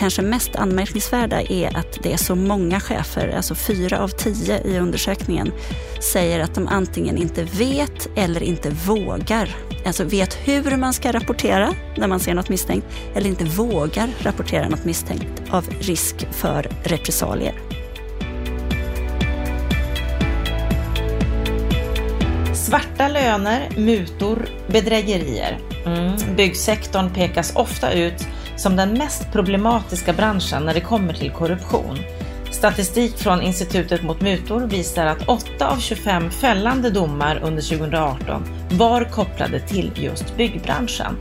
kanske mest anmärkningsvärda är att det är så många chefer, alltså fyra av tio i undersökningen, säger att de antingen inte vet eller inte vågar. Alltså vet hur man ska rapportera när man ser något misstänkt eller inte vågar rapportera något misstänkt av risk för repressalier. Svarta löner, mutor, bedrägerier. Mm. Byggsektorn pekas ofta ut som den mest problematiska branschen när det kommer till korruption. Statistik från Institutet mot mutor visar att 8 av 25 fällande domar under 2018 var kopplade till just byggbranschen.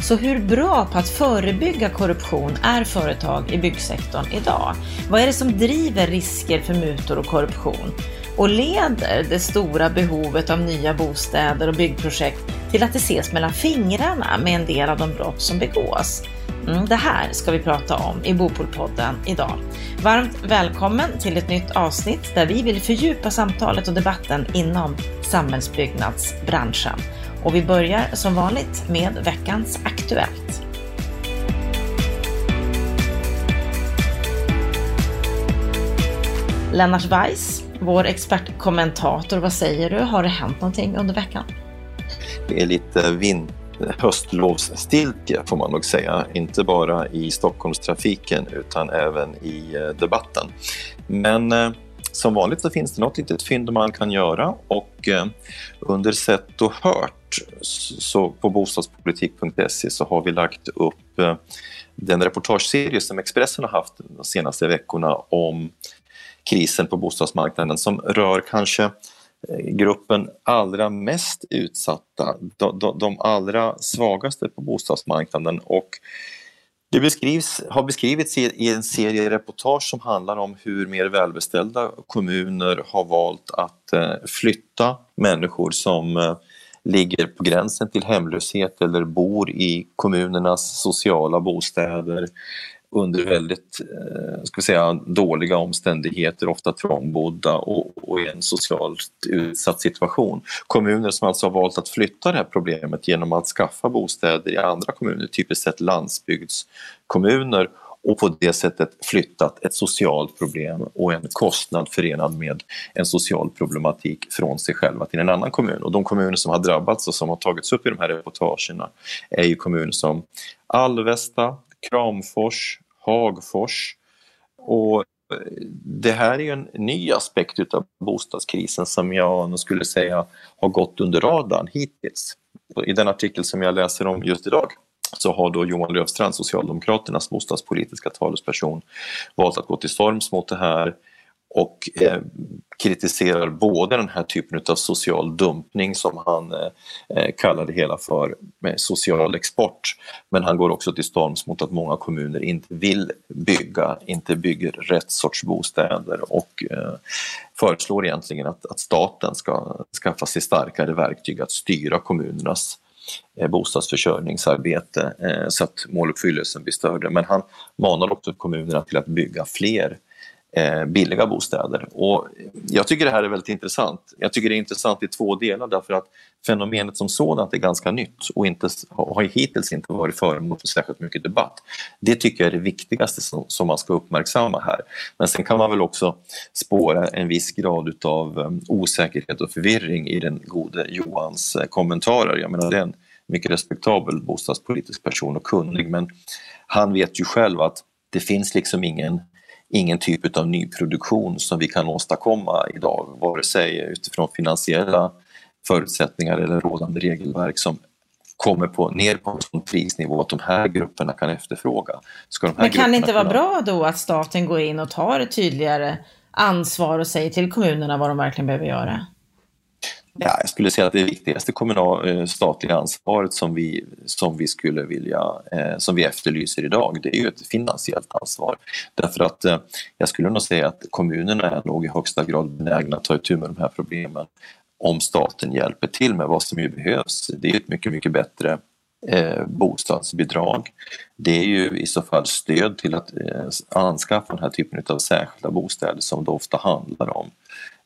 Så hur bra på att förebygga korruption är företag i byggsektorn idag? Vad är det som driver risker för mutor och korruption? Och leder det stora behovet av nya bostäder och byggprojekt till att det ses mellan fingrarna med en del av de brott som begås? Mm, det här ska vi prata om i Bopolpodden idag. Varmt välkommen till ett nytt avsnitt där vi vill fördjupa samtalet och debatten inom samhällsbyggnadsbranschen. Och vi börjar som vanligt med veckans Aktuellt. Lennart Weiss, vår expertkommentator, vad säger du? Har det hänt någonting under veckan? Det är lite vind höstlovsstiltje får man nog säga, inte bara i Stockholmstrafiken utan även i eh, debatten. Men eh, som vanligt så finns det något litet fynd man kan göra och eh, under Sett och hört så på bostadspolitik.se så har vi lagt upp den reportageserie som Expressen har haft de senaste veckorna om krisen på bostadsmarknaden som rör kanske Eh, gruppen allra mest utsatta, de, de, de allra svagaste på bostadsmarknaden. Och det beskrivs, har beskrivits i, i, en serie reportage som handlar om hur mer välbeställda kommuner har valt att eh, flytta människor som eh, ligger på gränsen till hemlöshet eller bor i kommunernas sociala bostäder under väldigt eh, ska vi säga, dåliga omständigheter, ofta trångbodda och, och, i en socialt utsatt situation. Kommuner som alltså har valt att flytta det här problemet genom att skaffa bostäder i andra kommuner, typiskt sett landsbygdskommuner och på det sättet flyttat ett socialt problem och en kostnad förenad med en social problematik från sig själva till en annan kommun. Och de kommuner som har drabbats och som har tagits upp i de här reportagerna är ju kommuner som Alvesta, Kramfors, Hagfors. Och eh, det här är ju en ny aspekt utav bostadskrisen som jag skulle säga har gått under radarn hittills. I den artikel som jag läser om just idag så har då Johan Löfstrand, Socialdemokraternas bostadspolitiska talesperson, valt att gå till storms mot det här och eh, kritiserar både den här typen av social dumpning som han eh, eh kallar det hela för, med social export, men han går också till storms mot att många kommuner inte vill bygga, inte bygger rätt sorts bostäder och eh, föreslår egentligen att, att staten ska skaffa sig starkare verktyg att styra kommunernas eh, bostadsförsörjningsarbete eh, så att måluppfyllelsen blir större. Men han manar också kommunerna till att bygga fler Eh, billiga bostäder. Och jag tycker det här är väldigt intressant. Jag tycker det är intressant i två delar därför att fenomenet som sådant är ganska nytt och inte, har hittills inte varit föremål för särskilt mycket debatt. Det tycker jag är det viktigaste som, som man ska uppmärksamma här. Men sen kan man väl också spåra en viss grad utav um, osäkerhet och förvirring i den gode Johans uh, kommentarer. Jag menar, det är en mycket respektabel bostadspolitisk person och kunnig men han vet ju själv att det finns liksom ingen ingen typ av nyproduktion som vi kan åstadkomma idag, vare sig utifrån finansiella förutsättningar eller rådande regelverk som kommer på, ner på en sån prisnivå att de här grupperna kan efterfråga. Men kan det inte vara kunna... bra då att staten går in och tar ett tydligare ansvar och säger till kommunerna vad de verkligen behöver göra? Ja, jag skulle säga att det viktigaste kommunal, eh, statliga ansvaret som vi, som vi skulle vilja, eh, som vi efterlyser idag, det är ju ett finansiellt ansvar. Därför att eh, jag skulle nog säga att kommunerna är nog i högsta grad benägna att ta itu med de här problemen om staten hjälper till med vad som ju behövs. Det är ett mycket, mycket bättre eh, bostadsbidrag. Det är ju i så fall stöd till att eh, anskaffa den här typen av särskilda bostäder som det ofta handlar om.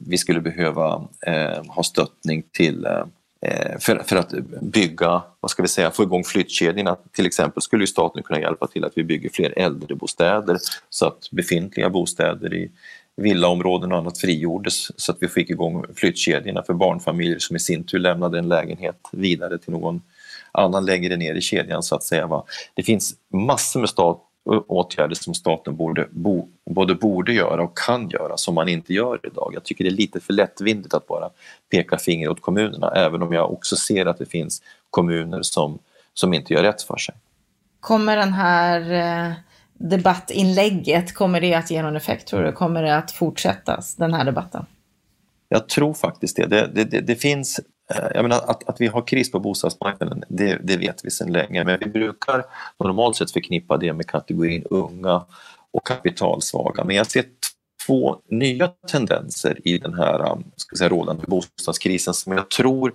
Vi skulle behöva eh, ha stöttning till eh, eh, för, för att bygga, vad ska vi säga, få igång flyttkedjorna. Till exempel skulle ju staten kunna hjälpa till att vi bygger fler äldrebostäder så att befintliga bostäder i villaområden och annat frigjordes så att vi fick igång flyttkedjorna för barnfamiljer som i sin tur lämnade en lägenhet vidare till någon annan längre ner i kedjan så att säga. Va? Det finns massor med stat åtgärder som staten borde, bo, både borde göra och kan göra som man inte gör idag. Jag tycker det är lite för lättvindigt att bara peka finger åt kommunerna även om jag också ser att det finns kommuner som, som inte gör rätt för sig. Kommer den här eh, debattinlägget, kommer det att ge någon effekt tror du? Kommer det att fortsättas, den här debatten? Jag tror faktiskt det. Det, det, det, det finns Eh, jag menar, att, att vi har kris på bostadsmarknaden, det, det vet vi sedan länge, men vi brukar normalt sett förknippa det med kategorin unga och kapitalsvaga. Men jag ser två nya tendenser i den här um, ska säga, rådande bostadskrisen som jag tror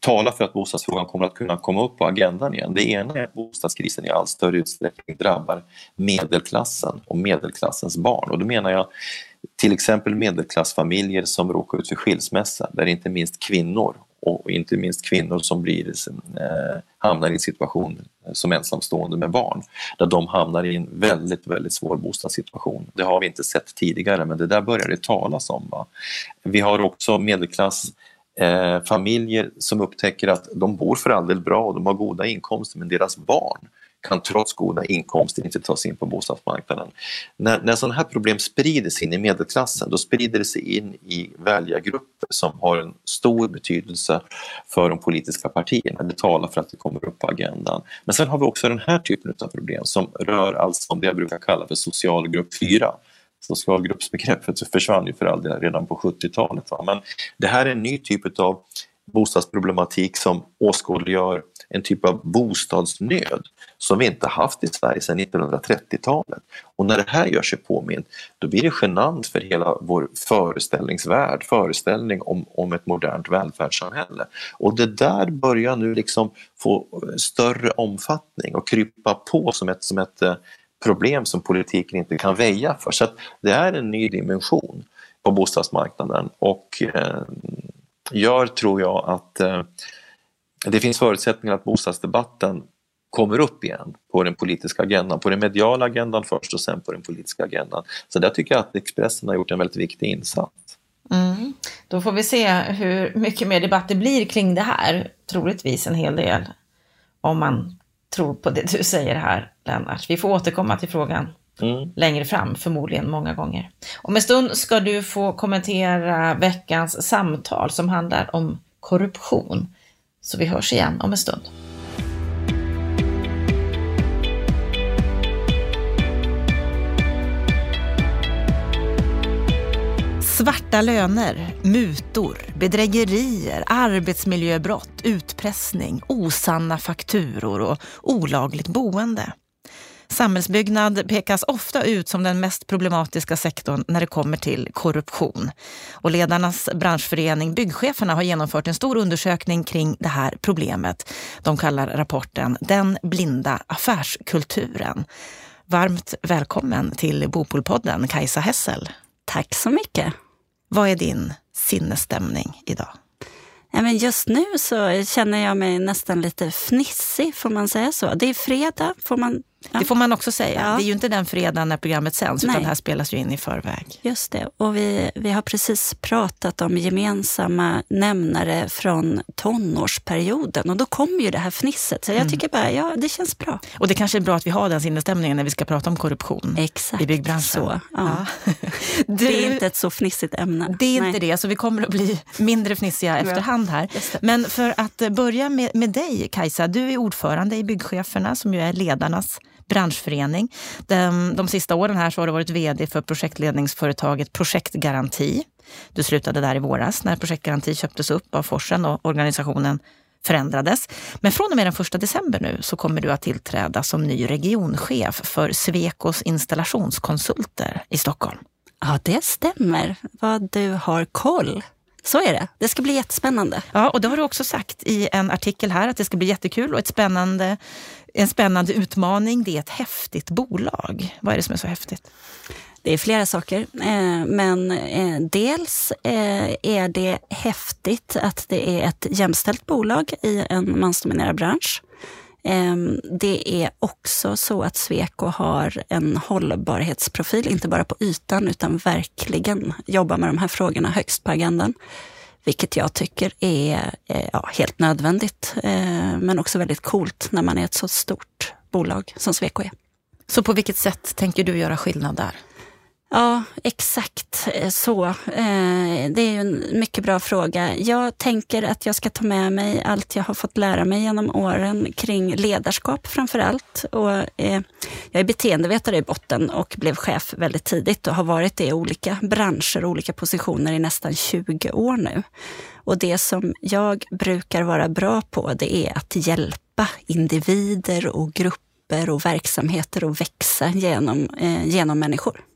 talar för att bostadsfrågan kommer att kunna komma upp på agendan igen. Det ena är att bostadskrisen i allt större utsträckning drabbar medelklassen och medelklassens barn. Och då menar jag till exempel medelklassfamiljer som råkar ut för skilsmässa, där inte minst kvinnor och inte minst kvinnor som blir, eh, hamnar i en situation eh, som ensamstående med barn, där de hamnar i en väldigt, väldigt svår bostadssituation. Det har vi inte sett tidigare, men det där börjar det talas om. Va? Vi har också medelklass eh, familjer som upptäcker att de bor för all del bra och de har goda inkomster, men deras barn kan trots goda inkomster inte ta sig in på bostadsmarknaden. När, när sådana här problem sprider sig in i medelklassen, då sprider det sig in i väljargrupper som har en stor betydelse för de politiska partierna. Det talar för att det kommer upp på agendan. Men sen har vi också den här typen av problem som rör allt som det jag brukar kalla för socialgrupp 4 socialgruppsbegreppet försvann ju för all del redan på 70-talet. Men det här är en ny typ av bostadsproblematik som åskådliggör en typ av bostadsnöd som vi inte haft i Sverige sedan 1930-talet. Och när det här gör sig påmint, då blir det genant för hela vår föreställningsvärld, föreställning om, om ett modernt välfärdssamhälle. Och det där börjar nu liksom få större omfattning och krypa på som ett, som ett eh, problem som politiken inte kan väja för. Så det är en ny dimension på bostadsmarknaden och eh, gör, tror jag, att eh, det finns förutsättningar att bostadsdebatten kommer upp igen på den politiska agendan, på den mediala agendan först och sen på den politiska agendan. Så där tycker jag att Expressen har gjort en väldigt viktig insats. Mm. Då får vi se hur mycket mer debatt det blir kring det här, troligtvis en hel del, om man tror på det du säger här, Lennart. Vi får återkomma till frågan mm. längre fram, förmodligen många gånger. Om en stund ska du få kommentera veckans samtal som handlar om korruption. Så vi hörs igen om en stund. Svarta löner, mutor, bedrägerier, arbetsmiljöbrott, utpressning, osanna fakturor och olagligt boende. Samhällsbyggnad pekas ofta ut som den mest problematiska sektorn när det kommer till korruption. Och ledarnas branschförening Byggcheferna har genomfört en stor undersökning kring det här problemet. De kallar rapporten Den blinda affärskulturen. Varmt välkommen till Bopolpodden, Kajsa Hessel. Tack så mycket. Vad är din sinnesstämning idag? Men just nu så känner jag mig nästan lite fnissig, får man säga så? Det är fredag, får man Ja. Det får man också säga. Ja. Det är ju inte den fredagen när programmet sänds, utan det här spelas ju in i förväg. Just det. Och vi, vi har precis pratat om gemensamma nämnare från tonårsperioden och då kommer ju det här fnisset. Så jag mm. tycker bara, ja, det känns bra. Och det kanske är bra att vi har den sinnesstämningen när vi ska prata om korruption Exakt i byggbranschen. Så, ja. du, det är inte ett så fnissigt ämne. Det är Nej. inte det, så vi kommer att bli mindre fnissiga efterhand här. Men för att börja med, med dig, Kajsa. Du är ordförande i Byggcheferna, som ju är ledarnas branschförening. De, de sista åren här så har du varit vd för projektledningsföretaget Projektgaranti. Du slutade där i våras när Projektgaranti köptes upp av Forsen och organisationen förändrades. Men från och med den 1 december nu så kommer du att tillträda som ny regionchef för Svekos installationskonsulter i Stockholm. Ja, det stämmer. Vad du har koll. Så är det. Det ska bli jättespännande. Ja, och det har du också sagt i en artikel här att det ska bli jättekul och ett spännande, en spännande utmaning. Det är ett häftigt bolag. Vad är det som är så häftigt? Det är flera saker, eh, men eh, dels eh, är det häftigt att det är ett jämställt bolag i en mansdominerad bransch. Ehm, det är också så att Sweco har en hållbarhetsprofil, inte bara på ytan utan verkligen jobbar med de här frågorna högst på agendan. Vilket jag tycker är eh, ja, helt nödvändigt, eh, men också väldigt coolt när man är ett så stort bolag som Sweco är. Så på vilket sätt tänker du göra skillnad där? Ja, exakt eh, så. Eh, det är ju en mycket bra fråga. Jag tänker att jag ska ta med mig allt jag har fått lära mig genom åren kring ledarskap framför allt. Och, eh, jag är beteendevetare i botten och blev chef väldigt tidigt och har varit det i olika branscher och olika positioner i nästan 20 år nu. Och det som jag brukar vara bra på det är att hjälpa individer och grupper och verksamheter att växa genom, genom människor.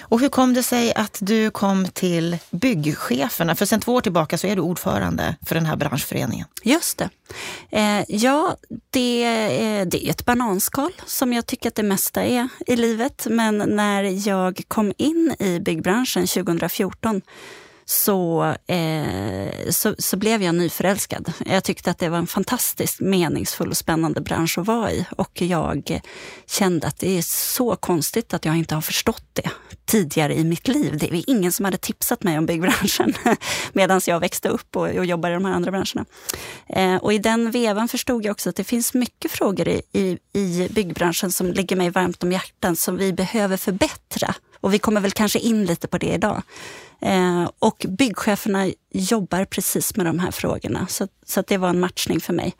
Och hur kom det sig att du kom till byggcheferna? För sedan två år tillbaka så är du ordförande för den här branschföreningen. Just det. Eh, ja, det, eh, det är ett bananskal som jag tycker att det mesta är i livet. Men när jag kom in i byggbranschen 2014 så, eh, så, så, blev jag nyförälskad. Jag tyckte att det var en fantastiskt meningsfull och spännande bransch att vara i. Och jag kände att det är så konstigt att jag inte har förstått det tidigare i mitt liv. Det är ingen som hade tipsat mig om byggbranschen medan jag växte upp och, och jobbade i de här andra branscherna. Eh, och i den vevan förstod jag också att det finns mycket frågor i, i, i byggbranschen som ligger mig varmt om hjärtan som vi behöver förbättra. Och vi kommer väl kanske in lite på det idag. Eh, och byggcheferna jobbar precis med de här frågorna. Så, så det var en matchning för mig.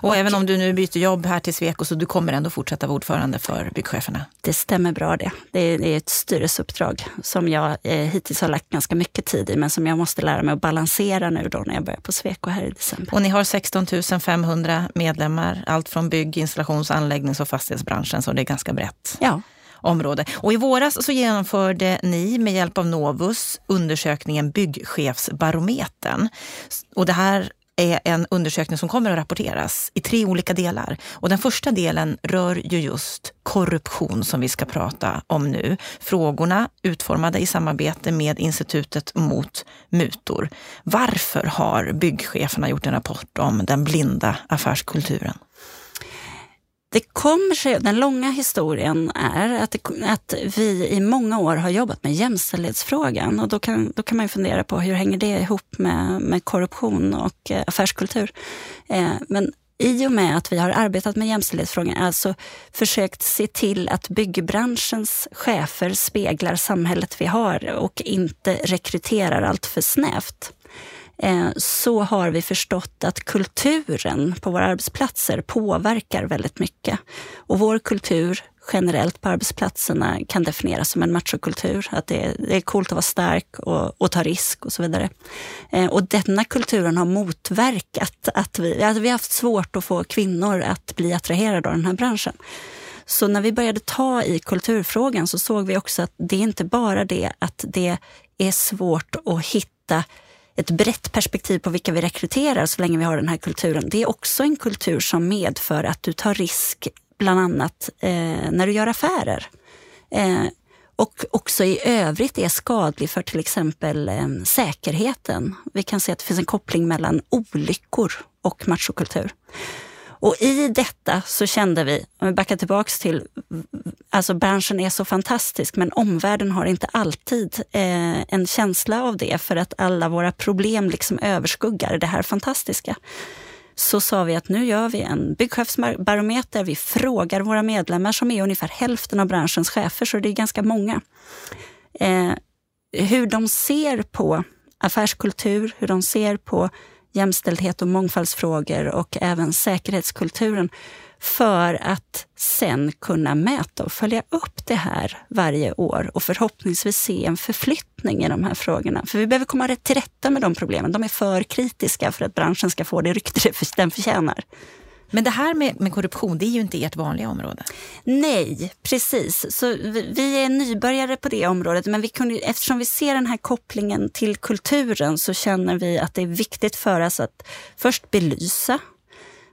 Och, och, även om du nu byter jobb här till Sweco så du kommer ändå fortsätta vara ordförande för byggcheferna? Det stämmer bra det. Det är, det är ett styrelseuppdrag som jag eh, hittills har lagt ganska mycket tid i men som jag måste lära mig att balansera nu då när jag börjar på Sweco här i december. Och ni har 16 500 medlemmar, allt från bygg, installations, anläggnings och fastighetsbranschen så det är ganska brett. Ja område. Och I våras så genomförde ni med hjälp av Novus undersökningen Byggchefsbarometern. Och det här är en undersökning som kommer att rapporteras i tre olika delar. Och den första delen rör ju just korruption som vi ska prata om nu. Frågorna utformade i samarbete med Institutet mot mutor. Varför har byggcheferna gjort en rapport om den blinda affärskulturen? Det kommer sig, den långa historien är att, det, att vi i många år har jobbat med jämställdhetsfrågan och då kan, då kan man fundera på hur hänger det ihop med, med korruption och eh, affärskultur. Eh, men i och med att vi har arbetat med jämställdhetsfrågan, alltså försökt se till att byggbranschens chefer speglar samhället vi har och inte rekryterar allt för snävt Eh, så har vi förstått att kulturen på våra arbetsplatser påverkar väldigt mycket. Och vår kultur generellt på arbetsplatserna kan definieras som en machokultur. Att det är, det är coolt att vara stark och, och ta risk och så vidare. Eh, och denna kulturen har motverkat att vi, att vi har haft svårt att få kvinnor att bli attraherade av den här branschen. Så när vi började ta i kulturfrågan så såg vi också att det är inte bara det att det är svårt att hitta ett brett perspektiv på vilka vi rekryterar så länge vi har den här kulturen. Det är också en kultur som medför att du tar risk bland annat eh, när du gör affärer. Eh, och också i övrigt är skadlig för till exempel eh, säkerheten. Vi kan se att det finns en koppling mellan olyckor och machokultur. Och i detta så kände vi, om vi backar tillbaks till, alltså branschen är så fantastisk men omvärlden har inte alltid eh, en känsla av det för att alla våra problem liksom överskuggar det här fantastiska. Så sa vi att nu gör vi en byggchefsbarometer. Vi frågar våra medlemmar som är ungefär hälften av branschens chefer, så det är ganska många. Eh, hur de ser på affärskultur, hur de ser på jämställdhet och mångfaldsfrågor och även säkerhetskulturen för att sen kunna mäta och följa upp det här varje år och förhoppningsvis se en förflyttning i de här frågorna. För vi behöver komma till rätta med de problemen. De är för kritiska för att branschen ska få det rykte den förtjänar. Men det här med, med korruption, det är ju inte ert vanliga område. Nej, precis. Så vi, vi är nybörjare på det området, men vi kunde, eftersom vi ser den här kopplingen till kulturen så känner vi att det är viktigt för oss att först belysa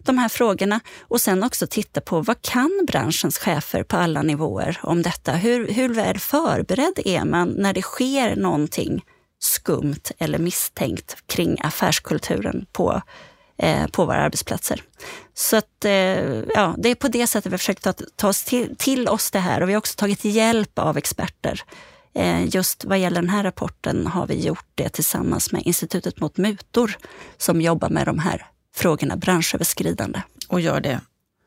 de här frågorna och sen också titta på vad kan branschens chefer på alla nivåer om detta? Hur, hur väl förberedd är man när det sker någonting skumt eller misstänkt kring affärskulturen på, på våra arbetsplatser? Så att, eh, ja, det är på det sättet vi har försökt ta, ta oss till, till oss det här och vi har också tagit hjälp av experter. Eh, just vad gäller den här rapporten har vi gjort det tillsammans med Institutet mot mutor som jobbar med de här frågorna branschöverskridande. Och gör det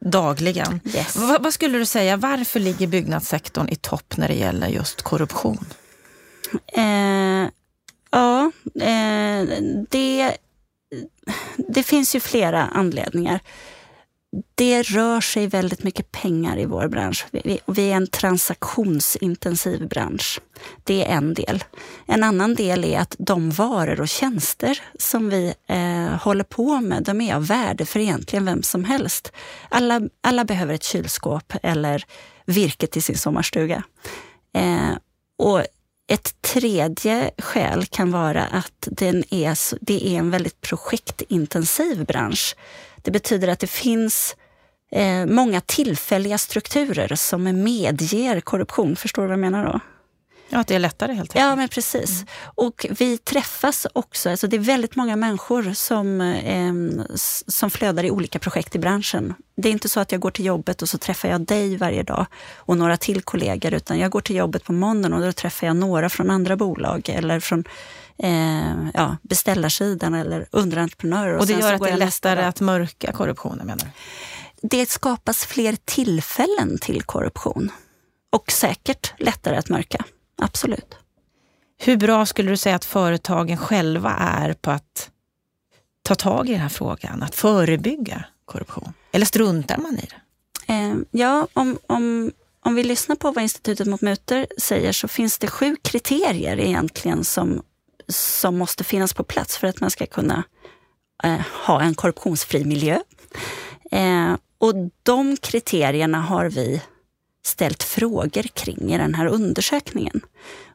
dagligen. Yes. Vad, vad skulle du säga, varför ligger byggnadssektorn i topp när det gäller just korruption? Eh, ja, eh, det, det finns ju flera anledningar det rör sig väldigt mycket pengar i vår bransch. Vi, vi är en transaktionsintensiv bransch. Det är en del. En annan del är att de varor och tjänster som vi eh, håller på med, de är av värde för egentligen vem som helst. Alla, alla behöver ett kylskåp eller virke till sin sommarstuga. Eh, och ett tredje skäl kan vara att den är, det är en väldigt projektintensiv bransch. Det betyder att det finns eh, många tillfälliga strukturer som medger korruption. Förstår du vad jag menar då? Ja, att det är lättare helt enkelt. Ja, men precis. Mm. Och vi träffas också. Alltså det är väldigt många människor som, eh, som flödar i olika projekt i branschen. Det är inte så att jag går till jobbet och så träffar jag dig varje dag och några till kollegor, utan jag går till jobbet på måndagen och då träffar jag några från andra bolag eller från eh, ja, beställarsidan eller underentreprenörer. Och, och det gör att det är lättare att mörka korruptionen menar du? Det skapas fler tillfällen till korruption och säkert lättare att mörka. Absolut. Hur bra skulle du säga att företagen själva är på att ta tag i den här frågan, att förebygga korruption? Eller struntar man i det? Eh, ja, om, om, om vi lyssnar på vad Institutet mot mutor säger så finns det sju kriterier egentligen som som måste finnas på plats för att man ska kunna eh, ha en korruptionsfri miljö. Eh, och de kriterierna har vi ställt frågor kring i den här undersökningen.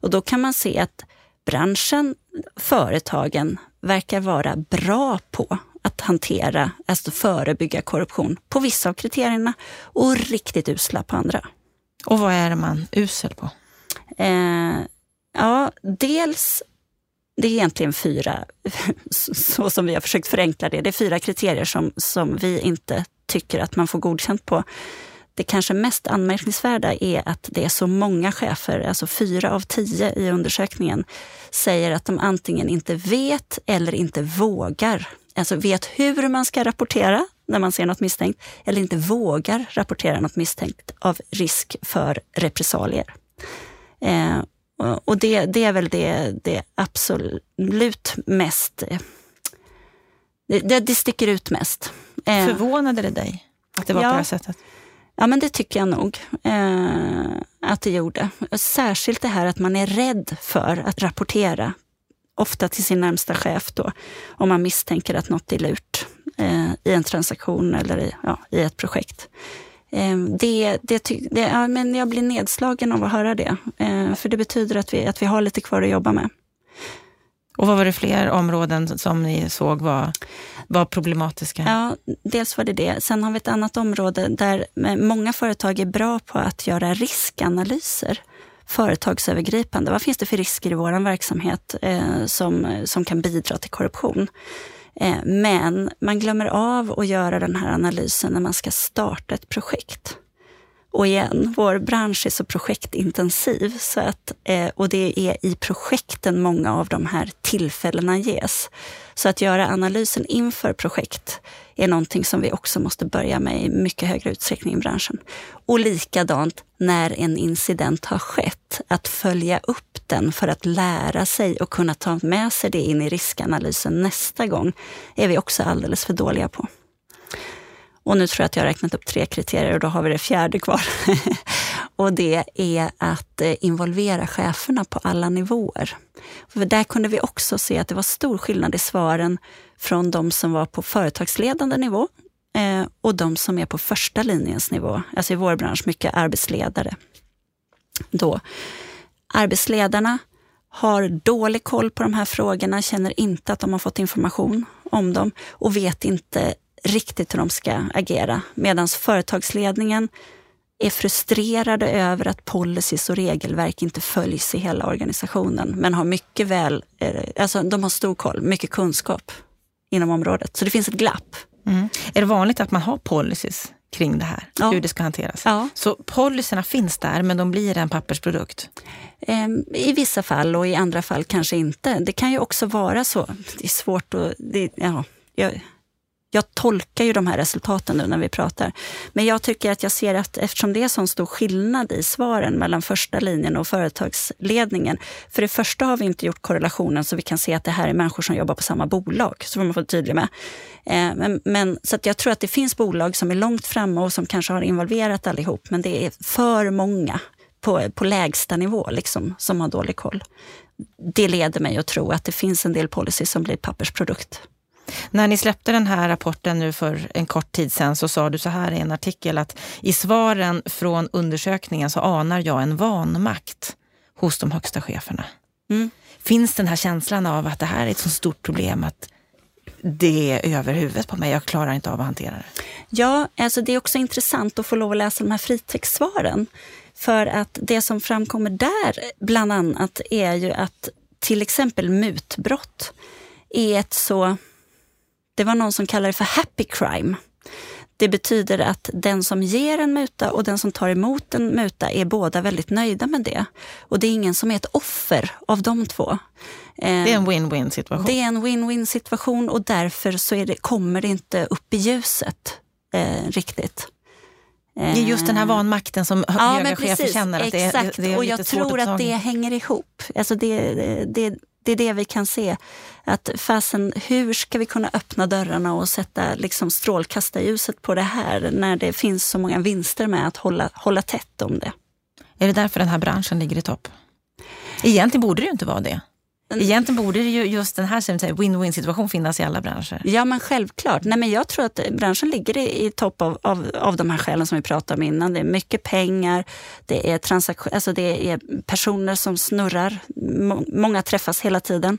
Och då kan man se att branschen, företagen, verkar vara bra på att hantera, alltså förebygga korruption på vissa av kriterierna och riktigt usla på andra. Och vad är man usel på? Eh, ja, dels det är egentligen fyra, så som vi har försökt förenkla det, det är fyra kriterier som, som vi inte tycker att man får godkänt på. Det kanske mest anmärkningsvärda är att det är så många chefer, alltså fyra av tio i undersökningen, säger att de antingen inte vet eller inte vågar. Alltså vet hur man ska rapportera när man ser något misstänkt eller inte vågar rapportera något misstänkt av risk för repressalier. Eh, och det, det är väl det, det absolut mest... Det, det, det sticker ut mest. Eh, Förvånade det dig att det var ja, på det här sättet? Ja, men det tycker jag nog eh, att det gjorde. Särskilt det här att man är rädd för att rapportera, ofta till sin närmsta chef då, om man misstänker att något är lurt eh, i en transaktion eller i, ja, i ett projekt. Eh, det, det, det, ja, men jag blir nedslagen av att höra det. Eh, för det betyder att vi, att vi har lite kvar att jobba med. Och vad var det fler områden som ni såg var, var problematiska? Ja, dels var det det. Sen har vi ett annat område där många företag är bra på att göra riskanalyser företagsövergripande. Vad finns det för risker i vår verksamhet eh, som, som kan bidra till korruption? Eh, men man glömmer av att göra den här analysen när man ska starta ett projekt. Och igen, vår bransch är så projektintensiv så att, eh, och det är i projekten många av de här tillfällena ges. Så att göra analysen inför projekt är någonting som vi också måste börja med i mycket högre utsträckning i branschen. Och likadant när en incident har skett, att följa upp den för att lära sig och kunna ta med sig det in i riskanalysen nästa gång är vi också alldeles för dåliga på. Och nu tror jag att jag har räknat upp tre kriterier och då har vi det fjärde kvar. och det är att eh, involvera cheferna på alla nivåer. För där kunde vi också se att det var stor skillnad i svaren från de som var på företagsledande nivå eh, och de som är på första linjens nivå, alltså i vår bransch mycket arbetsledare. Då. Arbetsledarna har dålig koll på de här frågorna, känner inte att de har fått information om dem och vet inte riktigt hur de ska agera. Medan företagsledningen är frustrerade över att policies och regelverk inte följs i hela organisationen, men har mycket väl, eh, alltså de har stor koll, mycket kunskap inom området. Så det finns ett glapp. Mm. Är det vanligt att man har policies kring det här, ja. hur det ska hanteras? Ja. Så policyerna finns där, men de blir en pappersprodukt? Ehm, I vissa fall och i andra fall kanske inte. Det kan ju också vara så. Det är svårt att... Det, ja, jag, jag tolkar ju de här resultaten nu när vi pratar. Men jag tycker att jag ser att eftersom det är sån stor skillnad i svaren mellan första linjen och företagsledningen. För det första har vi inte gjort korrelationen så vi kan se att det här är människor som jobbar på samma bolag. Så får man vara tydlig med. Eh, men, men, så att jag tror att det finns bolag som är långt framme och som kanske har involverat allihop. Men det är för många på, på lägsta nivå liksom, som har dålig koll. Det leder mig att tro att det finns en del policy som blir pappersprodukt. När ni släppte den här rapporten nu för en kort tid sedan så sa du så här i en artikel att i svaren från undersökningen så anar jag en vanmakt hos de högsta cheferna. Mm. Finns den här känslan av att det här är ett så stort problem att det är över huvudet på mig, jag klarar inte av att hantera det? Ja, alltså det är också intressant att få lov att läsa de här fritextsvaren. För att det som framkommer där bland annat är ju att till exempel mutbrott är ett så det var någon som kallade det för happy crime. Det betyder att den som ger en muta och den som tar emot en muta är båda väldigt nöjda med det. Och det är ingen som är ett offer av de två. Det är en win-win situation. Det är en win-win situation och därför så det, kommer det inte upp i ljuset eh, riktigt. Det är just den här vanmakten som ja, höga chefer känner. Att exakt. det, det är och jag tror att det hänger ihop. Alltså det, det, det är det vi kan se. Att fasen, hur ska vi kunna öppna dörrarna och sätta liksom strålkastarljuset på det här när det finns så många vinster med att hålla, hålla tätt om det? Är det därför den här branschen ligger i topp? Egentligen borde det ju inte vara det. Egentligen borde ju just den här win-win situation finnas i alla branscher. Ja men självklart. Nej, men jag tror att branschen ligger i, i topp av, av, av de här skälen som vi pratade om innan. Det är mycket pengar, det är, transaktion, alltså det är personer som snurrar, många träffas hela tiden.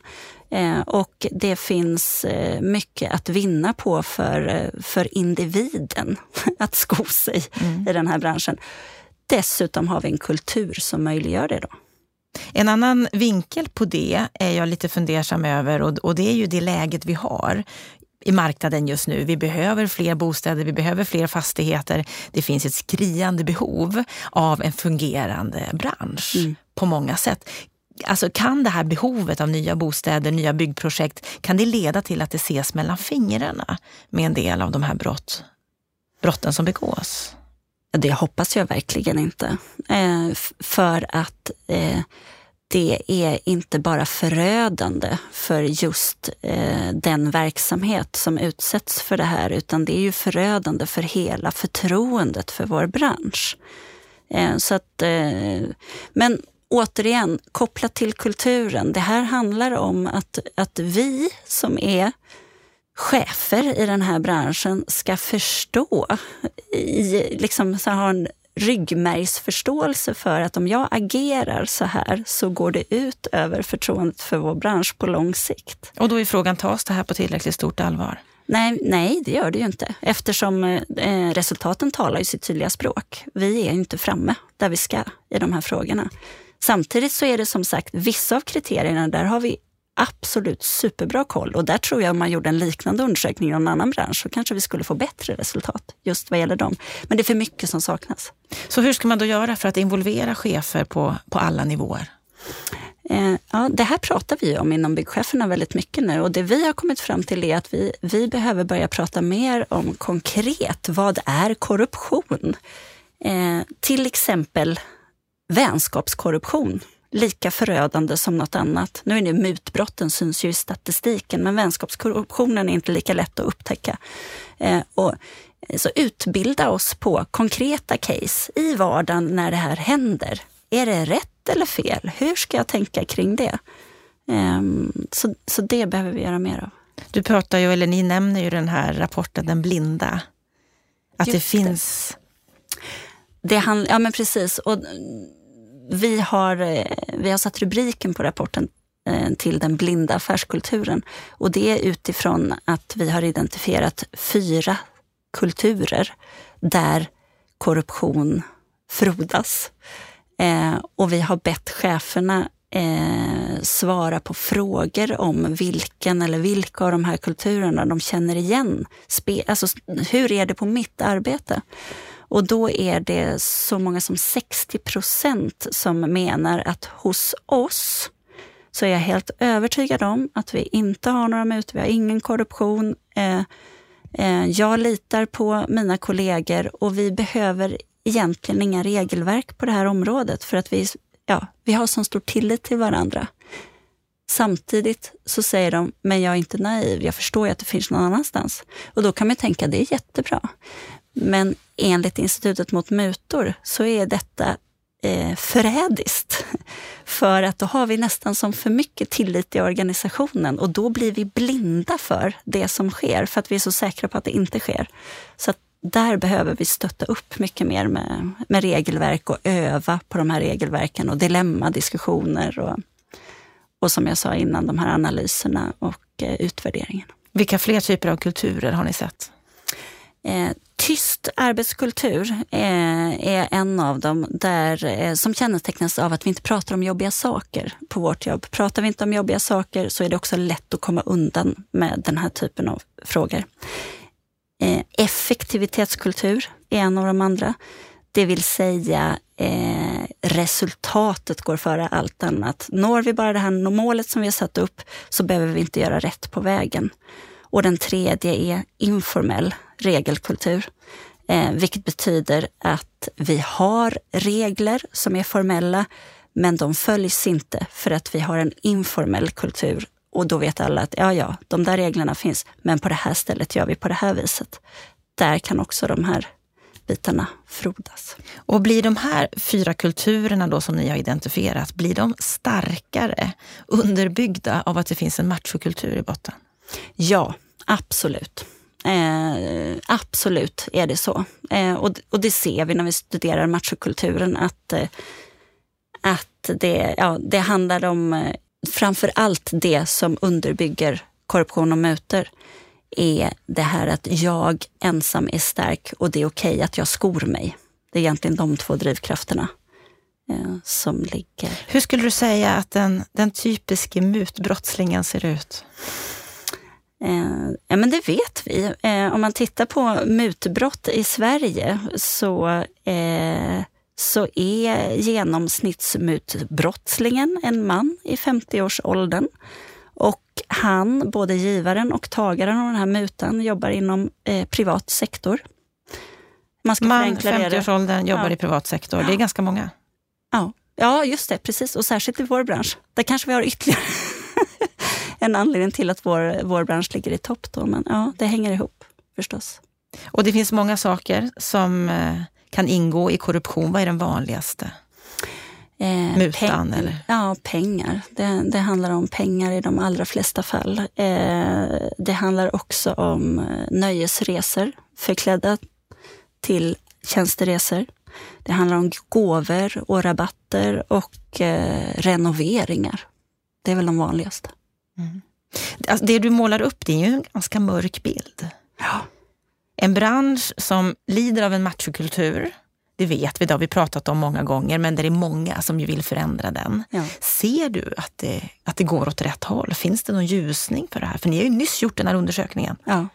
Eh, och det finns eh, mycket att vinna på för, eh, för individen att sko sig mm. i den här branschen. Dessutom har vi en kultur som möjliggör det. då. En annan vinkel på det är jag lite fundersam över och, och det är ju det läget vi har i marknaden just nu. Vi behöver fler bostäder, vi behöver fler fastigheter. Det finns ett skriande behov av en fungerande bransch mm. på många sätt. Alltså kan det här behovet av nya bostäder, nya byggprojekt, kan det leda till att det ses mellan fingrarna med en del av de här brott, brotten som begås? Det hoppas jag verkligen inte. Eh, för att eh, det är inte bara förödande för just eh, den verksamhet som utsätts för det här, utan det är ju förödande för hela förtroendet för vår bransch. Eh, så att, eh, men återigen, kopplat till kulturen. Det här handlar om att, att vi som är chefer i den här branschen ska förstå, i, liksom så ha en ryggmärgsförståelse för att om jag agerar så här så går det ut över förtroendet för vår bransch på lång sikt. Och då är frågan, tas det här på tillräckligt stort allvar? Nej, nej, det gör det ju inte eftersom eh, resultaten talar ju sitt tydliga språk. Vi är inte framme där vi ska i de här frågorna. Samtidigt så är det som sagt vissa av kriterierna, där har vi absolut superbra koll. Och där tror jag om man gjorde en liknande undersökning i någon annan bransch så kanske vi skulle få bättre resultat just vad gäller dem. Men det är för mycket som saknas. Så hur ska man då göra för att involvera chefer på, på alla nivåer? Eh, ja, det här pratar vi om inom byggcheferna väldigt mycket nu och det vi har kommit fram till är att vi, vi behöver börja prata mer om konkret, vad är korruption? Eh, till exempel vänskapskorruption lika förödande som något annat. Nu är det mutbrotten syns ju i statistiken, men vänskapskorruptionen är inte lika lätt att upptäcka. Eh, och, eh, så utbilda oss på konkreta case i vardagen när det här händer. Är det rätt eller fel? Hur ska jag tänka kring det? Eh, så, så det behöver vi göra mer av. Du pratar ju, eller ni nämner ju den här rapporten Den blinda Att det finns... Det handl- ja men precis. Och vi, har, eh, vi har satt rubriken på rapporten eh, till den blinda affärskulturen. Och det är utifrån att vi har identifierat fyra kulturer där korruption frodas. Eh, och vi har bett cheferna eh, svara på frågor om vilken eller vilka av de här kulturerna de känner igen. Spe alltså, hur är det på mitt arbete? Och då är det så många som 60 procent som menar att hos oss så är jag helt övertygad om att vi inte har några mutor, vi har ingen korruption. Eh, eh, jag litar på mina kollegor och vi behöver egentligen inga regelverk på det här området för att vi, ja, vi har så stor tillit till varandra. Samtidigt så säger de, men jag är inte naiv, jag förstår ju att det finns någon annanstans. Och då kan man tänka, det är jättebra. Men enligt Institutet mot mutor så är detta eh, förrädiskt. För att då har vi nästan som för mycket tillit i organisationen och då blir vi blinda för det som sker för att vi är så säkra på att det inte sker. Så att där behöver vi stötta upp mycket mer med, med regelverk och öva på de här regelverken och dilemmadiskussioner och, och som jag sa innan, de här analyserna och eh, utvärderingen. Vilka fler typer av kulturer har ni sett? Eh, tyst arbetskultur eh, är en av dem där, eh, som kännetecknas av att vi inte pratar om jobbiga saker på vårt jobb. Pratar vi inte om jobbiga saker så är det också lätt att komma undan med den här typen av frågor. Eh, effektivitetskultur är en av de andra. Det vill säga eh, resultatet går före allt annat. Når vi bara det här målet som vi har satt upp så behöver vi inte göra rätt på vägen. Och den tredje är informell regelkultur. Eh, vilket betyder att vi har regler som är formella men de följs inte för att vi har en informell kultur och då vet alla att ja, ja, de där reglerna finns, men på det här stället gör vi på det här viset. Där kan också de här bitarna frodas. Och blir de här fyra kulturerna då som ni har identifierat, blir de starkare underbyggda av att det finns en machokultur i botten? Ja, absolut. Eh, absolut är det så. Eh, och, och det ser vi när vi studerar machokulturen att, eh, att det, ja, det handlar om eh, framför allt det som underbygger korruption och mutor är det här att jag ensam är stark och det är okej okay att jag skor mig. Det är egentligen de två drivkrafterna eh, som ligger. Hur skulle du säga att den, den typiske mutbrottslingen ser ut? Eh, ja, men det vet vi. Eh, om man tittar på mutbrott i Sverige så, eh, så är genomsnittsmutbrottslingen en man i 50-årsåldern. Och han, både givaren och tagaren av den här mutan, jobbar inom eh, privat sektor. Man, man 50-årsåldern jobbar ja. i privat sektor. Det är ganska många. Ja. ja, just det. Precis. Och särskilt i vår bransch. Där kanske vi har ytterligare en anledning till att vår, vår bransch ligger i topp. Då. Men ja, det hänger ihop förstås. Och det finns många saker som eh, kan ingå i korruption. Vad är den vanligaste? Eh, Mutan? eller? Ja, pengar. Det, det, handlar om pengar i de allra flesta fall. Eh, det handlar också om eh, nöjesresor förklädda till tjänsteresor. Det handlar om gåvor och rabatter och eh, renoveringar. Det är väl de vanligaste. Mm. Alltså det du målar upp det är ju en ganska mörk bild. Ja. En bransch som lider av en machokultur, det vet vi, det har vi pratat om många gånger, men det är många som ju vill förändra den. Ja. Ser du att det, att det går åt rätt håll? Finns det någon ljusning för det här? För ni har ju nyss gjort den här undersökningen. Ja.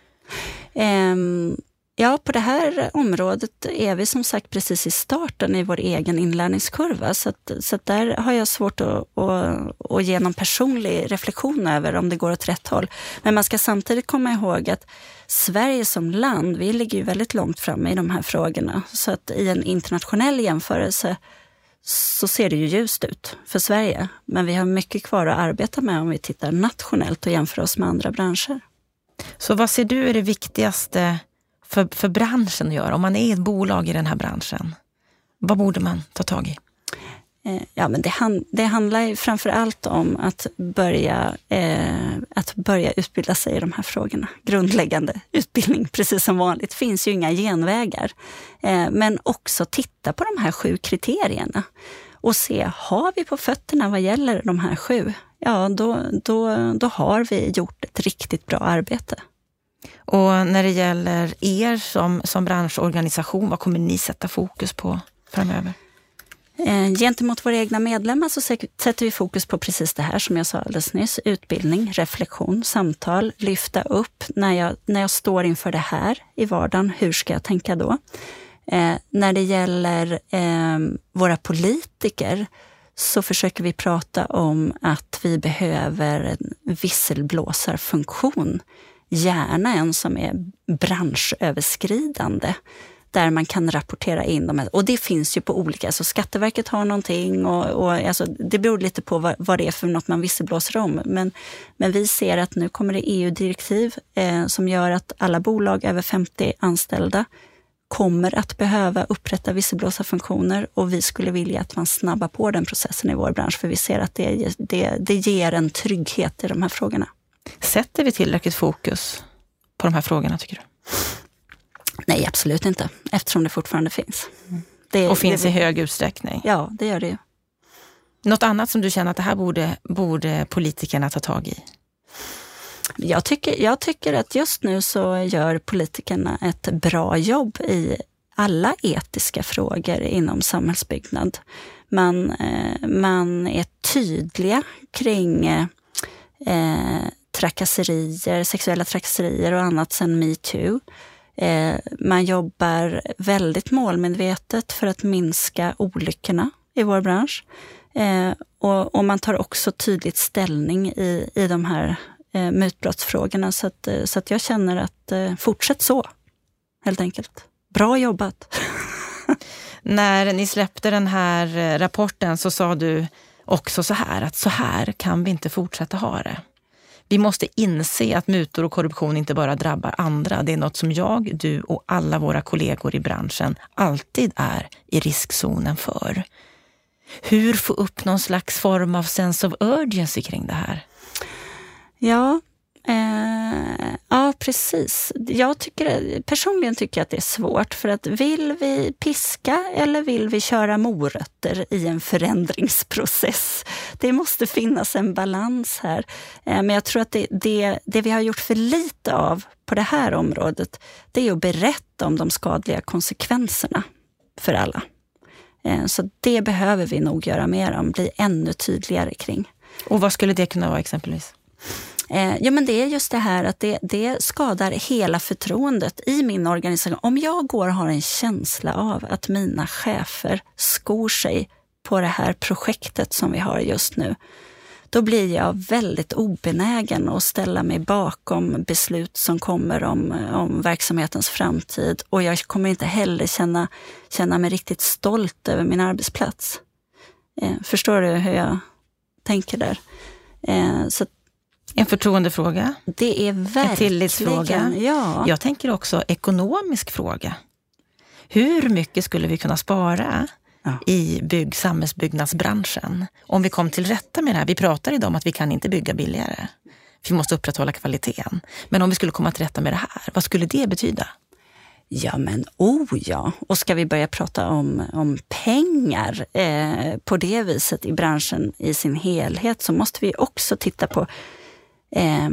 Um, Ja, på det här området är vi som sagt precis i starten i vår egen inlärningskurva. Så, att, så att där har jag svårt att, att, att ge någon personlig reflektion över om det går åt rätt håll. Men man ska samtidigt komma ihåg att Sverige som land, vi ligger ju väldigt långt framme i de här frågorna. Så att i en internationell jämförelse så ser det ju ljust ut för Sverige. Men vi har mycket kvar att arbeta med om vi tittar nationellt och jämför oss med andra branscher. Så vad ser du är det viktigaste för, för branschen att göra? Om man är ett bolag i den här branschen, vad borde man ta tag i? Eh, ja, men det, hand, det handlar framför allt om att börja, eh, att börja utbilda sig i de här frågorna. Grundläggande utbildning, precis som vanligt. Det finns ju inga genvägar. Eh, men också titta på de här sju kriterierna och se, har vi på fötterna vad gäller de här sju? Ja, då, då, då har vi gjort ett riktigt bra arbete. Och när det gäller er som, som branschorganisation, vad kommer ni sätta fokus på framöver? Eh, gentemot våra egna medlemmar så sätter vi fokus på precis det här som jag sa alldeles nyss. Utbildning, reflektion, samtal, lyfta upp när jag, när jag står inför det här i vardagen. Hur ska jag tänka då? Eh, när det gäller eh, våra politiker så försöker vi prata om att vi behöver en visselblåsarfunktion. Gärna en som är branschöverskridande där man kan rapportera in dem. Och det finns ju på olika, alltså Skatteverket har någonting och, och alltså, det beror lite på vad, vad det är för något man visselblåser om. Men, men vi ser att nu kommer det EU-direktiv eh, som gör att alla bolag över 50 anställda kommer att behöva upprätta visselblåsarfunktioner och vi skulle vilja att man snabbar på den processen i vår bransch för vi ser att det, det, det ger en trygghet i de här frågorna. Sätter vi tillräckligt fokus på de här frågorna tycker du? Nej, absolut inte, eftersom det fortfarande finns. Det, och finns det, i hög utsträckning? Ja, det gör det ju. Något annat som du känner att det här borde, borde politikerna ta tag i? Jag tycker, jag tycker att just nu så gör politikerna ett bra jobb i alla etiska frågor inom samhällsbyggnad. Man, eh, man är tydliga kring eh, trakasserier, sexuella trakasserier och annat sedan metoo. Eh, man jobbar väldigt målmedvetet för att minska olyckorna i vår bransch. Eh, och, och, man tar också tydligt ställning i, i de här eh, mutbrottsfrågorna. Så att, eh, så att jag känner att eh, fortsätt så, helt enkelt. Bra jobbat! När ni släppte den här eh, rapporten så sa du också så här, att så här kan vi inte fortsätta ha det. Vi måste inse att mutor och korruption inte bara drabbar andra. Det är något som jag, du och alla våra kollegor i branschen alltid är i riskzonen för. Hur få upp någon slags form av sense of urgency kring det här? Ja, Eh, ja, precis. Jag tycker, personligen tycker jag att det är svårt för att vill vi piska eller vill vi köra morötter i en förändringsprocess? Det måste finnas en balans här. Eh, men jag tror att det, det, det vi har gjort för lite av på det här området, det är att berätta om de skadliga konsekvenserna för alla. Eh, så det behöver vi nog göra mer om, bli ännu tydligare kring. Och vad skulle det kunna vara exempelvis? Eh, ja, men det är just det här att det, det skadar hela förtroendet i min organisation. Om jag går och har en känsla av att mina chefer skor sig på det här projektet som vi har just nu, då blir jag väldigt obenägen att ställa mig bakom beslut som kommer om, om verksamhetens framtid. Och jag kommer inte heller känna, känna mig riktigt stolt över min arbetsplats. Eh, förstår du hur jag tänker där? Eh, så en förtroendefråga. Det är verkligen. En tillitsfråga. Ja. Jag tänker också ekonomisk fråga. Hur mycket skulle vi kunna spara ja. i bygg, samhällsbyggnadsbranschen om vi kom till rätta med det här? Vi pratar idag om att vi kan inte bygga billigare. Vi måste upprätthålla kvaliteten. Men om vi skulle komma till rätta med det här, vad skulle det betyda? Ja men oh ja, och ska vi börja prata om, om pengar eh, på det viset i branschen i sin helhet så måste vi också titta på eh,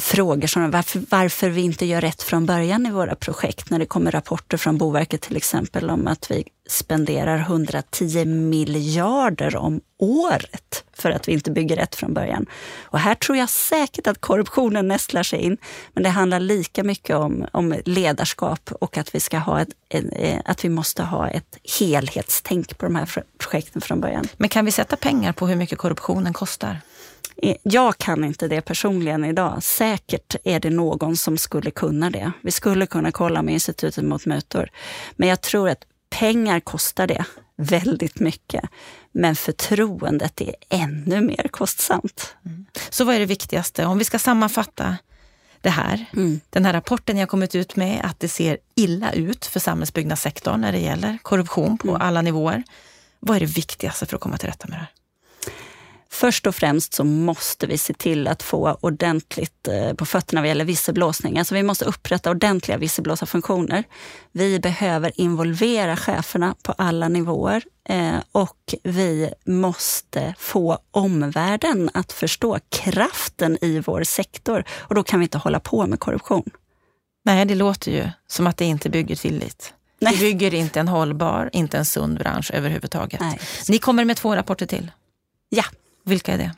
frågor som varför, varför vi inte gör rätt från början i våra projekt. När det kommer rapporter från Boverket till exempel om att vi spenderar 110 miljarder om året för att vi inte bygger rätt från början. Och här tror jag säkert att korruptionen nästlar sig in. Men det handlar lika mycket om, om ledarskap och att vi, ska ha ett, eh, att vi måste ha ett helhetstänk på de här projekten från början. Men kan vi sätta pengar på hur mycket korruptionen kostar? Eh, jag kan inte det personligen idag. Säkert är det någon som skulle kunna det. Vi skulle kunna kolla med Institutet mot mutor. Men jag tror att pengar kostar det väldigt mycket. Men förtroendet är ännu mer kostsamt. Mm. Så vad är det viktigaste? Om vi ska sammanfatta det här. Mm. Den här rapporten jag kommit ut med, att det ser illa ut för samhällsbyggnadssektorn när det gäller korruption på mm. alla nivåer. Vad är det viktigaste för att komma till rätta med det här? Först och främst så måste vi se till att få ordentligt eh, på fötterna vad gäller visselblåsning. Alltså vi måste upprätta ordentliga visselblåsarfunktioner. Vi behöver involvera cheferna på alla nivåer eh, och vi måste få omvärlden att förstå kraften i vår sektor. Och då kan vi inte hålla på med korruption. Nej, det låter ju som att det inte bygger tillit. Nej. Det bygger inte en hållbar, inte en sund bransch överhuvudtaget. Nej. Ni kommer med två rapporter till. Ja. Vilka är det?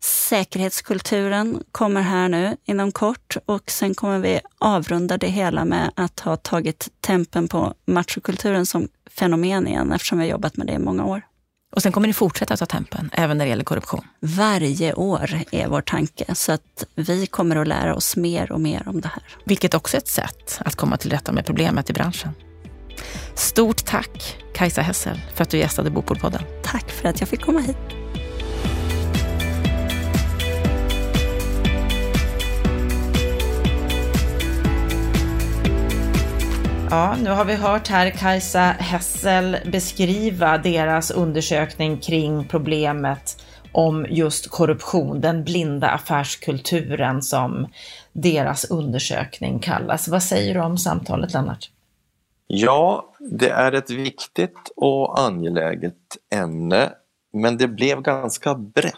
Säkerhetskulturen kommer här nu inom kort och sen kommer vi avrunda det hela med att ha tagit tempen på machokulturen som fenomen igen eftersom vi har jobbat med det i många år. Och sen kommer ni fortsätta ta tempen även när det gäller korruption? Varje år är vår tanke så att vi kommer att lära oss mer och mer om det här. Vilket också är ett sätt att komma till rätta med problemet i branschen. Stort tack Kajsa Hessel för att du gästade Bopolpodden. Tack för att jag fick komma hit. Ja, nu har vi hört här Kajsa Hessel beskriva deras undersökning kring problemet om just korruption, den blinda affärskulturen som deras undersökning kallas. Vad säger du om samtalet Lennart? Ja, det är ett viktigt och angeläget ämne men det blev ganska brett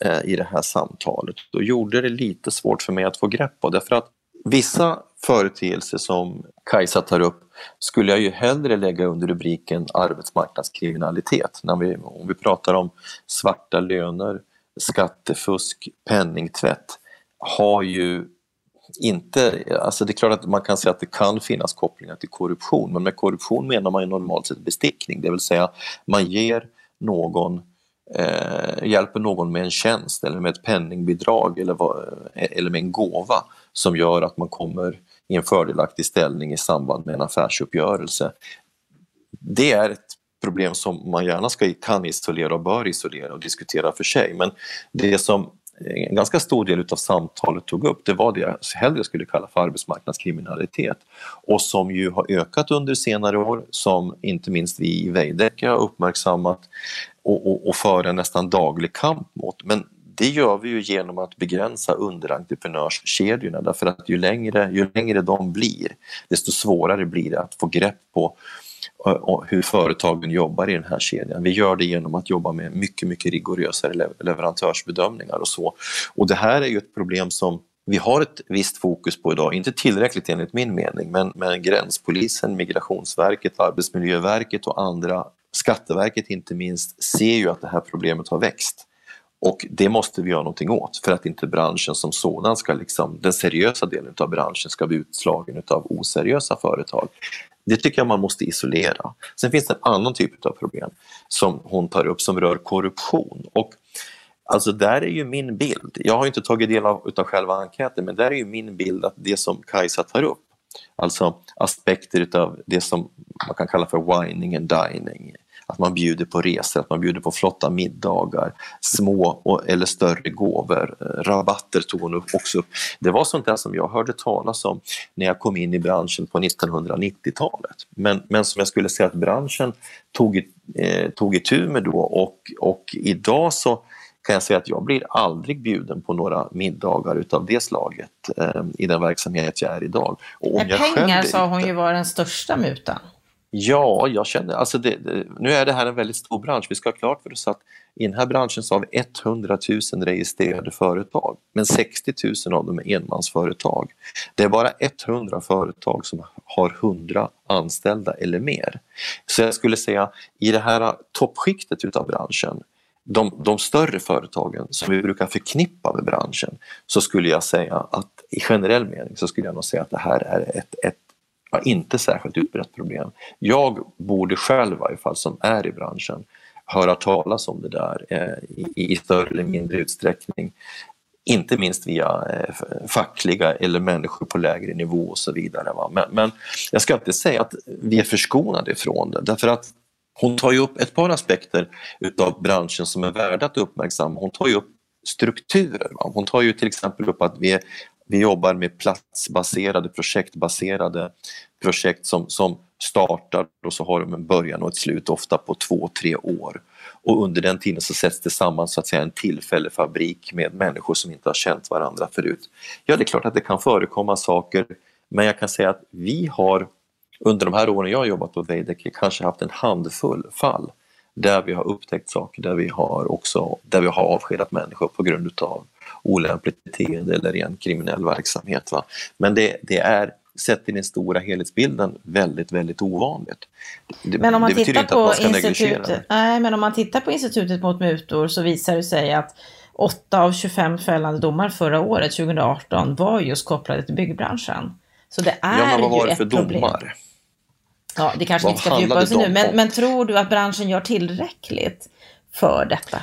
eh, i det här samtalet och gjorde det lite svårt för mig att få grepp på därför att vissa företeelser som Kajsa tar upp skulle jag ju hellre lägga under rubriken arbetsmarknadskriminalitet. När vi, om vi pratar om svarta löner, skattefusk, penningtvätt har ju inte, alltså det är klart att man kan säga att det kan finnas kopplingar till korruption men med korruption menar man ju normalt sett bestickning, det vill säga man ger någon eh, hjälper någon med en tjänst eller med ett penningbidrag eller, eh, eller med en gåva som gör att man kommer i en fördelaktig ställning i samband med en affärsuppgörelse. Det är ett problem som man gärna ska, kan isolera och bör isolera och diskutera för sig. Men det som en ganska stor del av samtalet tog upp, det var det jag hellre skulle kalla för arbetsmarknadskriminalitet och som ju har ökat under senare år, som inte minst vi i Veidekke har uppmärksammat och, och, och för en nästan daglig kamp mot. Men det gör vi ju genom att begränsa underentreprenörskedjorna därför att ju längre, ju längre de blir desto svårare blir det att få grepp på Eh, hur företagen jobbar i den här kedjan. Vi gör det genom att jobba med mycket, mycket rigorösare leverantörsbedömningar och så. Och det här är ju ett problem som vi har ett visst fokus på idag, inte tillräckligt enligt min mening, men, men Gränspolisen, Migrationsverket, Arbetsmiljöverket och andra, Skatteverket inte minst, ser ju att det här problemet har växt. Och det måste vi göra någonting åt för att inte branschen som sådan ska, liksom, den seriösa delen av branschen ska bli utslagen av oseriösa företag. Det tycker jag man måste isolera. Sen finns det en annan typ av problem som hon tar upp som rör korruption. Och Alltså där är ju min bild, jag har inte tagit del av utav själva enkäten, men där är ju min bild att det som Kajsa tar upp, alltså aspekter utav det som man kan kalla för wining and dining, att man bjuder på resor, att man bjuder på flotta middagar, små och, eller större gåvor, rabatter tog hon också upp. Det var sånt där som jag hörde talas om när jag kom in i branschen på 1990-talet. Men, men som jag skulle säga att branschen tog, eh, tog itu med då och, och idag så kan jag säga att jag blir aldrig bjuden på några middagar utav det slaget eh, i den verksamhet jag är idag. Och om Men pengar sa hon ju var den största mutan. Ja, jag känner, alltså det, det, nu är det här en väldigt stor bransch. Vi ska ha klart för oss att i den här branschen så har vi 100 000 registrerade företag, men 60 000 av dem är enmansföretag. Det är bara 100 företag som har 100 anställda eller mer. Så jag skulle säga i det här toppskiktet utav branschen, de, de större företagen som vi brukar förknippa med branschen, så skulle jag säga att i generell mening så skulle jag nog säga att det här är ett, ett ja, inte särskilt utbrett problem. Jag borde själv i fall, som är i branschen, höra talas om det där eh, i, i större eller mindre utsträckning. Inte minst via eh, fackliga eller människor på lägre nivå och så vidare. Va? Men, men jag ska inte säga att vi är förskonade ifrån det därför att hon tar ju upp ett par aspekter utav branschen som är värda att uppmärksamma. Hon tar ju upp strukturer. Va? Hon tar ju till exempel upp att vi är vi jobbar med platsbaserade, projektbaserade projekt som, som startar och så har de en början och ett slut, ofta på två, tre år. Och under den tiden så sätts det samman så att säga en tillfällig fabrik med människor som inte har känt varandra förut. Ja, det är klart att det kan förekomma saker, men jag kan säga att vi har under de här åren jag har jobbat på Veidekke kanske haft en handfull fall där vi har upptäckt saker, där vi har också där vi har avskedat människor på grund av olämpligt beteende eller ren kriminell verksamhet. Va? Men det, det är sett i den stora helhetsbilden väldigt, väldigt ovanligt. Det, men om man tittar på institutet, nej, men om man tittar på Institutet mot mutor så visar det sig att 8 av 25 fällande domar förra året, 2018, var just kopplade till byggbranschen. Så det är ja, men vad var det för domar? Ja, det kanske vi inte ska fördjupa oss i nu, men, men tror du att branschen gör tillräckligt för detta?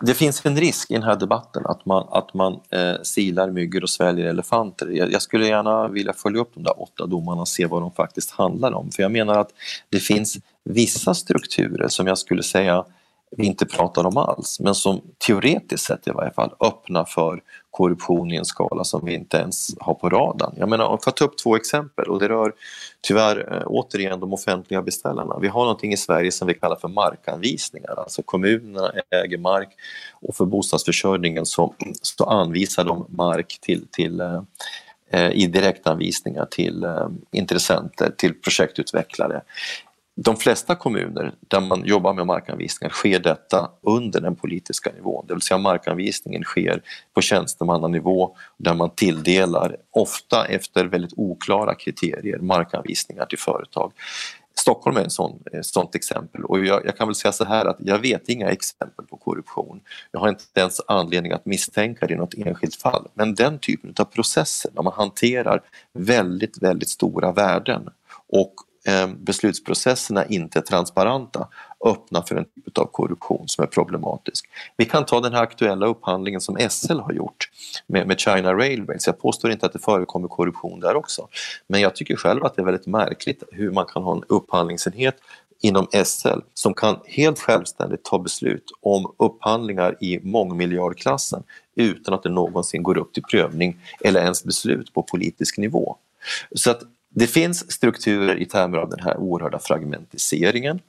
Det finns en risk i den här debatten att man, att man eh, silar myggor och sväljer elefanter. Jag, jag, skulle gärna vilja följa upp de där åtta domarna och se vad de faktiskt handlar om. För jag menar att det finns vissa strukturer som jag skulle säga vi inte pratar om alls, men som teoretiskt sett i varje fall öppnar för korruption i en skala som vi inte ens har på radarn. Jag menar, för att ta upp två exempel och det rör tyvärr eh, återigen de offentliga beställarna. Vi har någonting i Sverige som vi kallar för markanvisningar, alltså kommunerna äger mark och för bostadsförsörjningen så, så anvisar de mark till, till eh, eh, i direktanvisningar till intressenter, till projektutvecklare de flesta kommuner där man jobbar med markanvisningar sker detta under den politiska nivån, det vill säga markanvisningen sker på tjänstemannanivå där man tilldelar, ofta efter väldigt oklara kriterier, markanvisningar till företag. Stockholm är ett sån, eh, sånt exempel och jag, jag, kan väl säga så här att jag vet inga exempel på korruption. Jag har inte ens anledning att misstänka det i något enskilt fall. Men den typen av processer, när man hanterar väldigt, väldigt stora värden och Eh, beslutsprocesserna inte är transparenta öppnar för en typ av korruption som är problematisk. Vi kan ta den här aktuella upphandlingen som SL har gjort med, med China Railways. Jag påstår inte att det förekommer korruption där också, men jag tycker själv att det är väldigt märkligt hur man kan ha en upphandlingsenhet inom SL som kan helt självständigt ta beslut om upphandlingar i mångmiljardklassen utan att det någonsin går upp till prövning eller ens beslut på politisk nivå. Så att det finns strukturer i termer av den här oerhörda fragmentiseringen.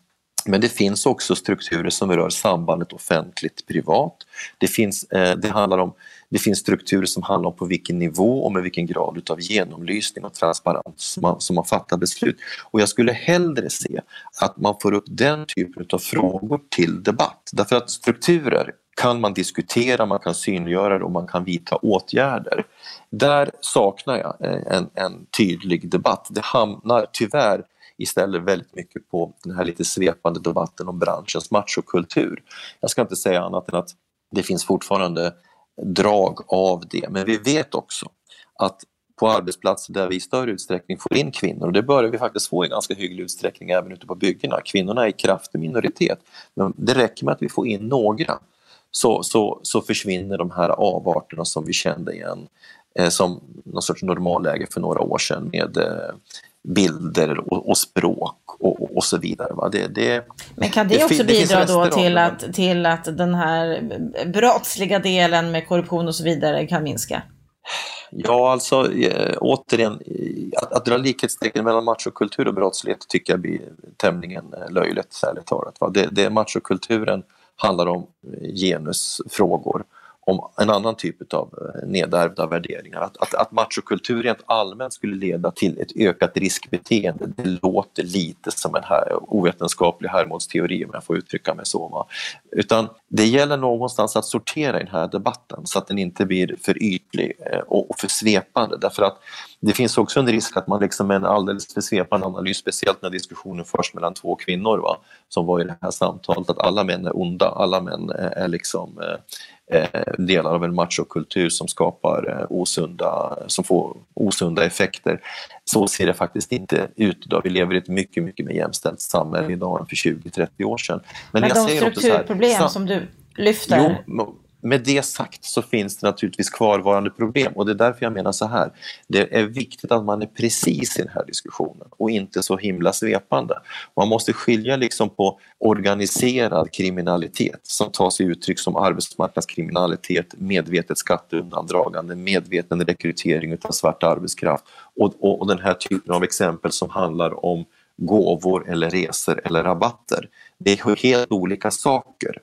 Men det finns också strukturer som rör sambandet offentligt-privat. Det, finns, eh, det, handlar om, det finns strukturer som handlar om på vilken nivå och med vilken grad av genomlysning och transparens som man, som man fattar beslut. Och jag skulle hellre se att man får upp den typen av frågor till debatt. Därför att strukturer kan man diskutera, man kan synliggöra det och man kan vidta åtgärder. Där saknar jag eh, en, en tydlig debatt. Det hamnar tyvärr istället väldigt mycket på den här lite svepande debatten om branschens machokultur. Jag ska inte säga annat än att det finns fortfarande drag av det, men vi vet också att på arbetsplatser där vi i större utsträckning får in kvinnor, och det börjar vi faktiskt få i ganska hygglig utsträckning även ute på byggena. Kvinnorna är i kraftig minoritet, men det räcker med att vi får in några så, så, så försvinner de här avarterna som vi kände igen eh, som någon sorts normalläge för några år sedan med eh, bilder och, och språk och, och, så vidare. Va? Det, det, Men kan det, det också bidra då till att, till att den här brottsliga delen med korruption och så vidare kan minska? Ja, alltså äh, återigen, att, att dra likhetstecken mellan machokultur och brottslighet tycker jag blir tämligen löjligt, ärligt talat. Va? Det, det machokulturen handlar om genusfrågor, om en annan typ av eh, nedärvda värderingar. Att, att, att machokultur rent allmänt skulle leda till ett ökat riskbeteende, det låter lite som en här, ovetenskaplig herrmålsteori om jag får uttrycka mig så. Va? Utan det gäller någonstans att sortera i den här debatten så att den inte blir för ytlig eh, och för svepande därför att det finns också en risk att man liksom med en alldeles för svepande analys, speciellt när diskussionen förs mellan två kvinnor va, som var i det här samtalet, att alla män är onda, alla män är liksom eh delar av en machokultur som skapar eh, osunda, som får osunda effekter. Så ser det faktiskt inte ut idag. Vi lever i ett mycket, mycket mer jämställt samhälle idag än för 20-30 år sedan. Men, Men de strukturproblem här, som du lyfter? Jo, med det sagt så finns det naturligtvis kvarvarande problem och det är därför jag menar så här. Det är viktigt att man är precis i den här diskussionen och inte så himla svepande. Man måste skilja liksom på organiserad kriminalitet som tar sig uttryck som arbetsmarknadskriminalitet, medvetet skatteundandragande, medveten rekrytering av svart arbetskraft och, och, och den här typen av exempel som handlar om gåvor eller resor eller rabatter. Det är helt olika saker.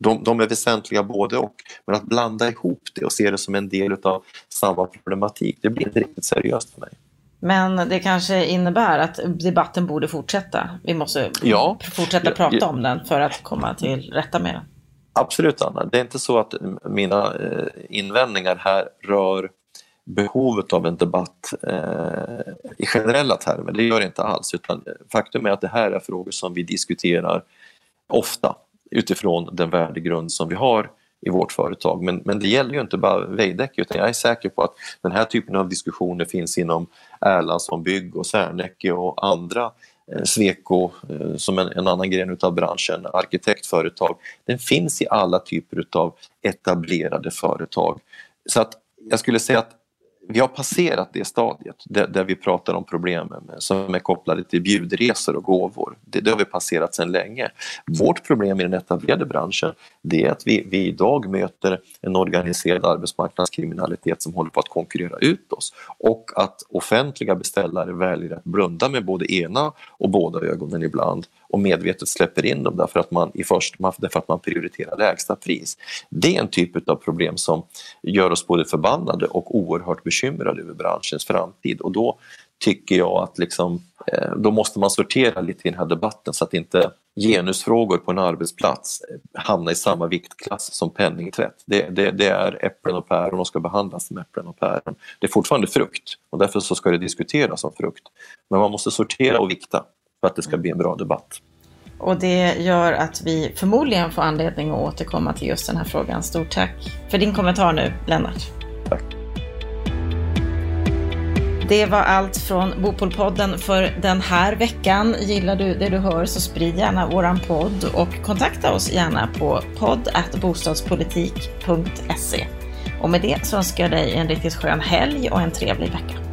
De, de, är väsentliga både och, men att blanda ihop det och se det som en del av samma problematik, det blir inte riktigt seriöst för mig. Men det kanske innebär att debatten borde fortsätta. Vi måste ja, fortsätta prata ja, om den för att komma till rätta med den. Absolut, Anna. Det är inte så att mina eh, invändningar här rör behovet av en debatt eh, i generella termer. Det gör det inte alls, utan faktum är att det här är frågor som vi diskuterar ofta utifrån den värdegrund som vi har i vårt företag. Men, men det gäller ju inte bara Veidekke utan jag är säker på att den här typen av diskussioner finns inom Erlandsson Bygg och Serneke och andra eh, Sweco eh, som en, en, annan gren av branschen, arkitektföretag. Den finns i alla typer av etablerade företag. Så att jag skulle säga att vi har passerat det stadiet där, där, vi pratar om problemen som är kopplade till bjudresor och gåvor. Det, det har vi passerat sedan länge. Vårt problem i den etablerade branschen det är att vi, vi idag möter en organiserad arbetsmarknadskriminalitet som håller på att konkurrera ut oss och att offentliga beställare väljer att blunda med både ena och båda ögonen ibland och medvetet släpper in dem därför att man, i först, därför att man prioriterar lägsta pris. Det är en typ av problem som gör oss både förbannade och oerhört bekymrade över branschens framtid och då tycker jag att liksom, eh, då måste man sortera lite i den här debatten så att inte genusfrågor på en arbetsplats hamnar i samma viktklass som penningtvätt. Det, det, det, är äpplen och päron och ska behandlas som äpplen och päron. Det är fortfarande frukt och därför så ska det diskuteras som frukt. Men man måste sortera och vikta för att det ska bli en bra debatt. Och det gör att vi förmodligen får anledning att återkomma till just den här frågan. Stort tack för din kommentar nu, Lennart. Tack. Det var allt från Bopolpodden för den här veckan. Gillar du det du hör så sprid gärna våran podd och kontakta oss gärna på podd.bostadspolitik.se. Och med det så önskar jag dig en riktigt skön helg och en trevlig vecka.